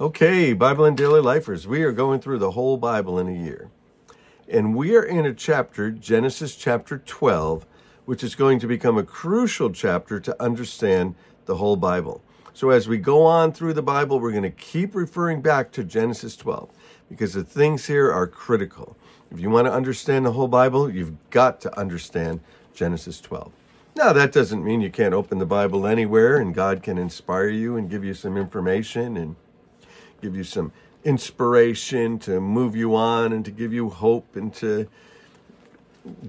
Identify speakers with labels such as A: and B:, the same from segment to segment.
A: Okay, Bible and Daily Lifers, we are going through the whole Bible in a year. And we are in a chapter, Genesis chapter 12, which is going to become a crucial chapter to understand the whole Bible. So as we go on through the Bible, we're going to keep referring back to Genesis 12 because the things here are critical. If you want to understand the whole Bible, you've got to understand Genesis 12. Now, that doesn't mean you can't open the Bible anywhere and God can inspire you and give you some information and give you some inspiration to move you on and to give you hope and to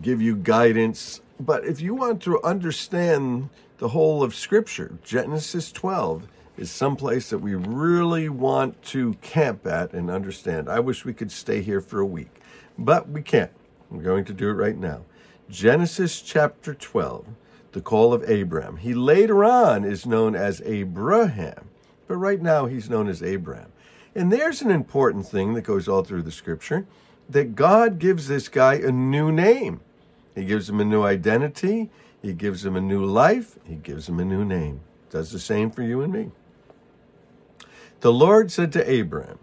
A: give you guidance. But if you want to understand the whole of Scripture, Genesis 12 is some place that we really want to camp at and understand. I wish we could stay here for a week, but we can't. We're going to do it right now. Genesis chapter 12, the call of Abraham. He later on is known as Abram, but right now he's known as Abraham. And there's an important thing that goes all through the scripture that God gives this guy a new name. He gives him a new identity. He gives him a new life. He gives him a new name. Does the same for you and me. The Lord said to Abraham,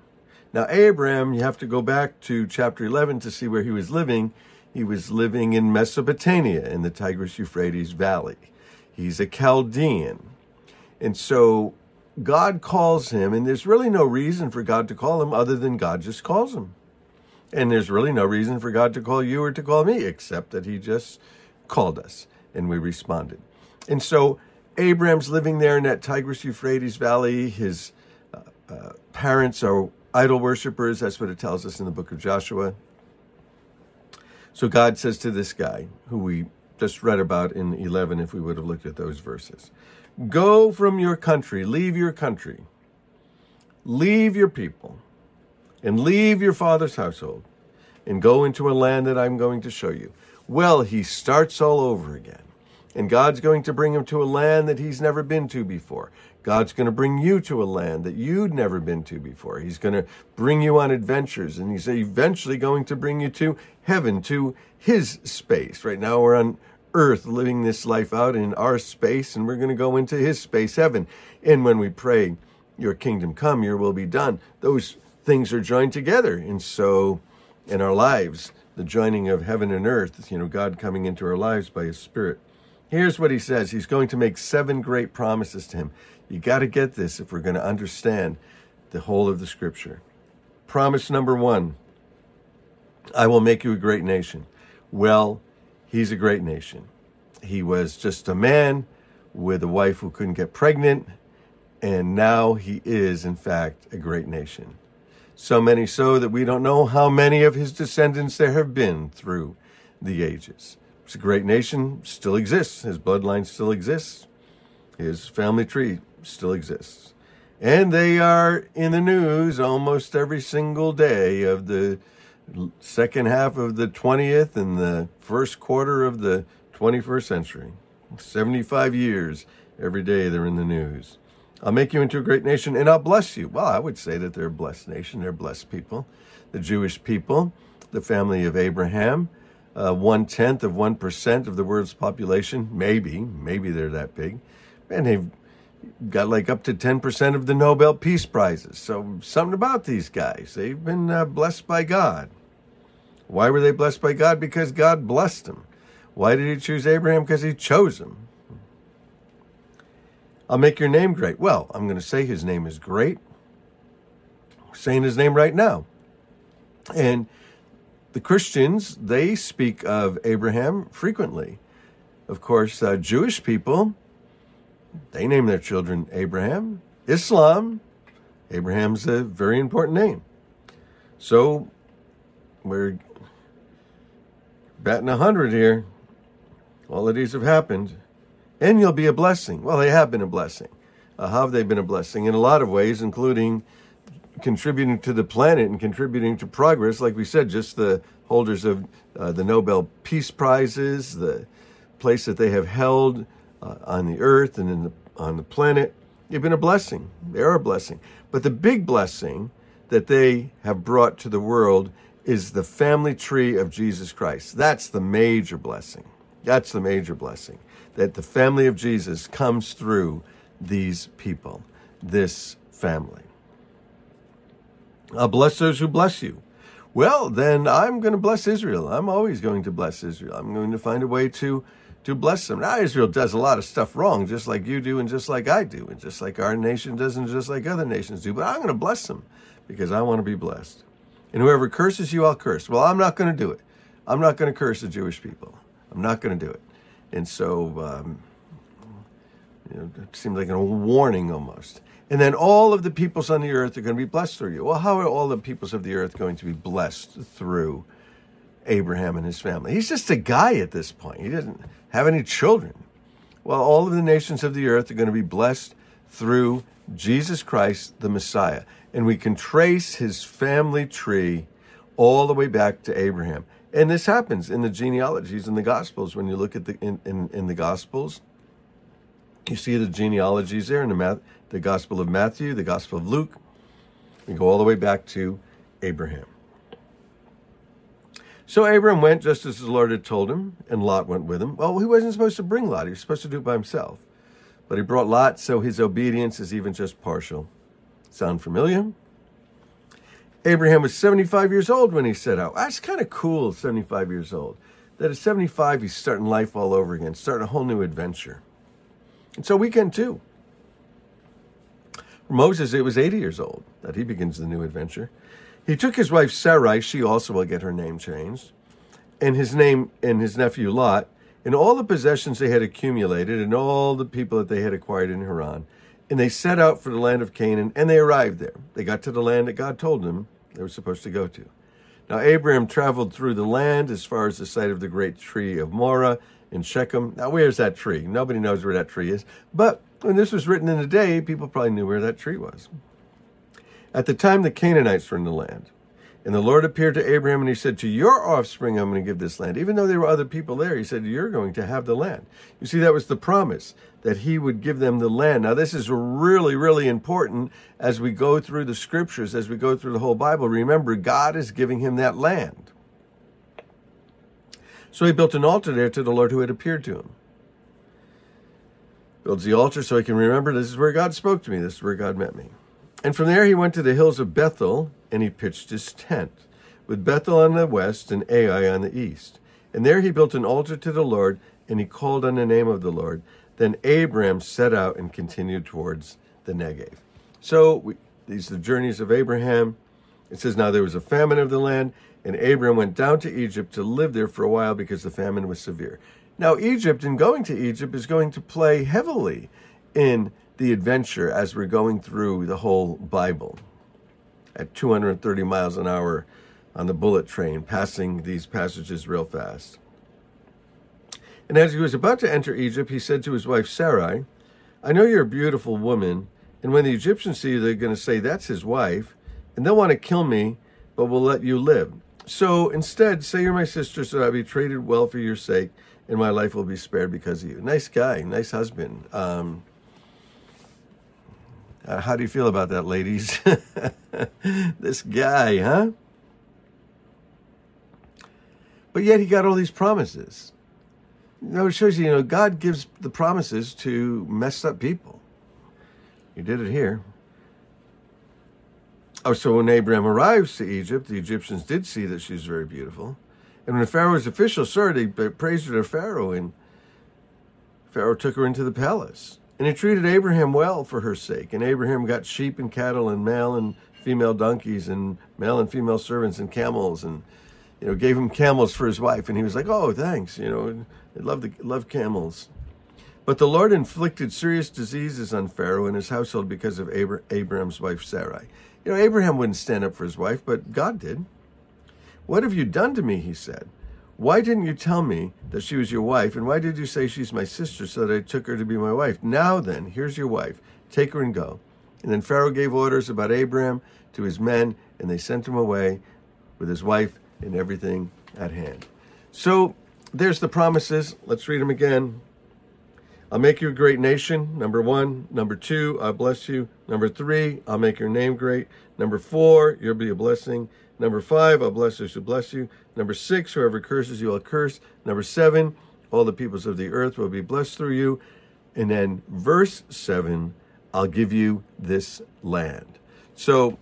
A: now, Abraham, you have to go back to chapter 11 to see where he was living. He was living in Mesopotamia in the Tigris Euphrates Valley. He's a Chaldean. And so God calls him, and there's really no reason for God to call him other than God just calls him. And there's really no reason for God to call you or to call me except that he just called us and we responded. And so Abraham's living there in that Tigris Euphrates Valley. His uh, uh, parents are idol worshippers. That's what it tells us in the book of Joshua. So God says to this guy, who we just read about in 11, if we would have looked at those verses Go from your country, leave your country, leave your people, and leave your father's household, and go into a land that I'm going to show you. Well, he starts all over again. And God's going to bring him to a land that he's never been to before. God's going to bring you to a land that you'd never been to before. He's going to bring you on adventures, and he's eventually going to bring you to heaven, to his space. Right now, we're on earth living this life out in our space, and we're going to go into his space, heaven. And when we pray, Your kingdom come, your will be done, those things are joined together. And so, in our lives, the joining of heaven and earth, you know, God coming into our lives by his Spirit. Here's what he says He's going to make seven great promises to him. You got to get this if we're going to understand the whole of the scripture. Promise number one I will make you a great nation. Well, he's a great nation. He was just a man with a wife who couldn't get pregnant, and now he is, in fact, a great nation. So many so that we don't know how many of his descendants there have been through the ages. It's a great nation, still exists. His bloodline still exists. His family tree still exists. And they are in the news almost every single day of the second half of the 20th and the first quarter of the 21st century. 75 years every day they're in the news. I'll make you into a great nation and I'll bless you. Well, I would say that they're a blessed nation. They're blessed people. The Jewish people, the family of Abraham, uh, one tenth of 1% of the world's population. Maybe, maybe they're that big. And they've got like up to 10% of the Nobel Peace Prizes. So, something about these guys. They've been uh, blessed by God. Why were they blessed by God? Because God blessed them. Why did he choose Abraham? Because he chose him. I'll make your name great. Well, I'm going to say his name is great. I'm saying his name right now. And the Christians, they speak of Abraham frequently. Of course, uh, Jewish people, they name their children Abraham. Islam, Abraham's a very important name. So we're batting a hundred here. All of these have happened and you'll be a blessing. Well, they have been a blessing. Uh, how have they been a blessing? In a lot of ways, including contributing to the planet and contributing to progress. Like we said, just the holders of uh, the Nobel Peace Prizes, the place that they have held uh, on the earth and the, on the planet, they've been a blessing. They are a blessing. But the big blessing that they have brought to the world is the family tree of Jesus Christ. That's the major blessing. That's the major blessing that the family of Jesus comes through these people, this family. Bless those who bless you. Well, then I'm going to bless Israel. I'm always going to bless Israel. I'm going to find a way to to bless them. Now, Israel does a lot of stuff wrong, just like you do, and just like I do, and just like our nation does, and just like other nations do. But I'm going to bless them because I want to be blessed. And whoever curses you, I'll curse. Well, I'm not going to do it. I'm not going to curse the Jewish people. I'm not going to do it. And so, um, you know, it seems like a warning almost. And then all of the peoples on the earth are going to be blessed through you. Well, how are all the peoples of the earth going to be blessed through Abraham and his family? He's just a guy at this point. He doesn't have any children. Well, all of the nations of the earth are going to be blessed through Jesus Christ, the Messiah. And we can trace his family tree all the way back to Abraham. And this happens in the genealogies in the Gospels. When you look at the in, in, in the Gospels, you see the genealogies there in the, Math, the Gospel of Matthew, the Gospel of Luke. We go all the way back to Abraham. So Abram went just as the Lord had told him, and Lot went with him. Well, he wasn't supposed to bring Lot, he was supposed to do it by himself. But he brought Lot, so his obedience is even just partial. Sound familiar? Abraham was 75 years old when he set out. That's kind of cool, 75 years old. That at 75, he's starting life all over again, starting a whole new adventure. And so we can too. For Moses, it was 80 years old that he begins the new adventure. He took his wife Sarai, she also will get her name changed, and his name and his nephew Lot, and all the possessions they had accumulated, and all the people that they had acquired in Haran. And they set out for the land of Canaan, and they arrived there. They got to the land that God told them they were supposed to go to. Now, Abraham traveled through the land as far as the site of the great tree of Moreh in Shechem. Now, where's that tree? Nobody knows where that tree is. But when this was written in the day, people probably knew where that tree was. At the time, the Canaanites were in the land. And the Lord appeared to Abraham and he said, To your offspring, I'm going to give this land. Even though there were other people there, he said, You're going to have the land. You see, that was the promise that he would give them the land. Now, this is really, really important as we go through the scriptures, as we go through the whole Bible. Remember, God is giving him that land. So he built an altar there to the Lord who had appeared to him. Builds the altar so he can remember this is where God spoke to me, this is where God met me. And from there he went to the hills of Bethel, and he pitched his tent, with Bethel on the west and Ai on the east. And there he built an altar to the Lord, and he called on the name of the Lord. Then Abram set out and continued towards the Negev. So we, these are the journeys of Abraham. It says, Now there was a famine of the land, and Abram went down to Egypt to live there for a while because the famine was severe. Now, Egypt, in going to Egypt, is going to play heavily in the adventure as we're going through the whole Bible at 230 miles an hour on the bullet train, passing these passages real fast. And as he was about to enter Egypt, he said to his wife Sarai, I know you're a beautiful woman, and when the Egyptians see you, they're going to say, That's his wife, and they'll want to kill me, but we'll let you live. So instead, say you're my sister, so I'll be treated well for your sake, and my life will be spared because of you. Nice guy, nice husband. Um, uh, how do you feel about that, ladies? this guy, huh? But yet he got all these promises. Know, it shows you, you know, God gives the promises to messed up people. He did it here. Oh, so when Abraham arrives to Egypt, the Egyptians did see that she's very beautiful. And when Pharaoh's officials saw her, they praised her to Pharaoh, and Pharaoh took her into the palace. And he treated Abraham well for her sake. And Abraham got sheep and cattle and male and female donkeys and male and female servants and camels and you know gave him camels for his wife. And he was like, "Oh, thanks. You know, I love the love camels." But the Lord inflicted serious diseases on Pharaoh and his household because of Abraham's wife Sarai. You know, Abraham wouldn't stand up for his wife, but God did. What have you done to me? He said. Why didn't you tell me that she was your wife? And why did you say she's my sister so that I took her to be my wife? Now then, here's your wife. Take her and go. And then Pharaoh gave orders about Abraham to his men, and they sent him away with his wife and everything at hand. So there's the promises. Let's read them again. I'll make you a great nation. Number one. Number two, I'll bless you. Number three, I'll make your name great. Number four, you'll be a blessing. Number five, I'll bless those who bless you. Number six, whoever curses you, I'll curse. Number seven, all the peoples of the earth will be blessed through you. And then verse seven, I'll give you this land. So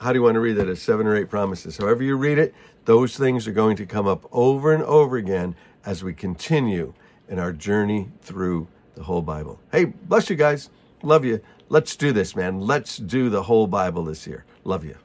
A: how do you want to read that as seven or eight promises? However you read it, those things are going to come up over and over again as we continue in our journey through the whole Bible. Hey, bless you guys. Love you. Let's do this, man. Let's do the whole Bible this year. Love you.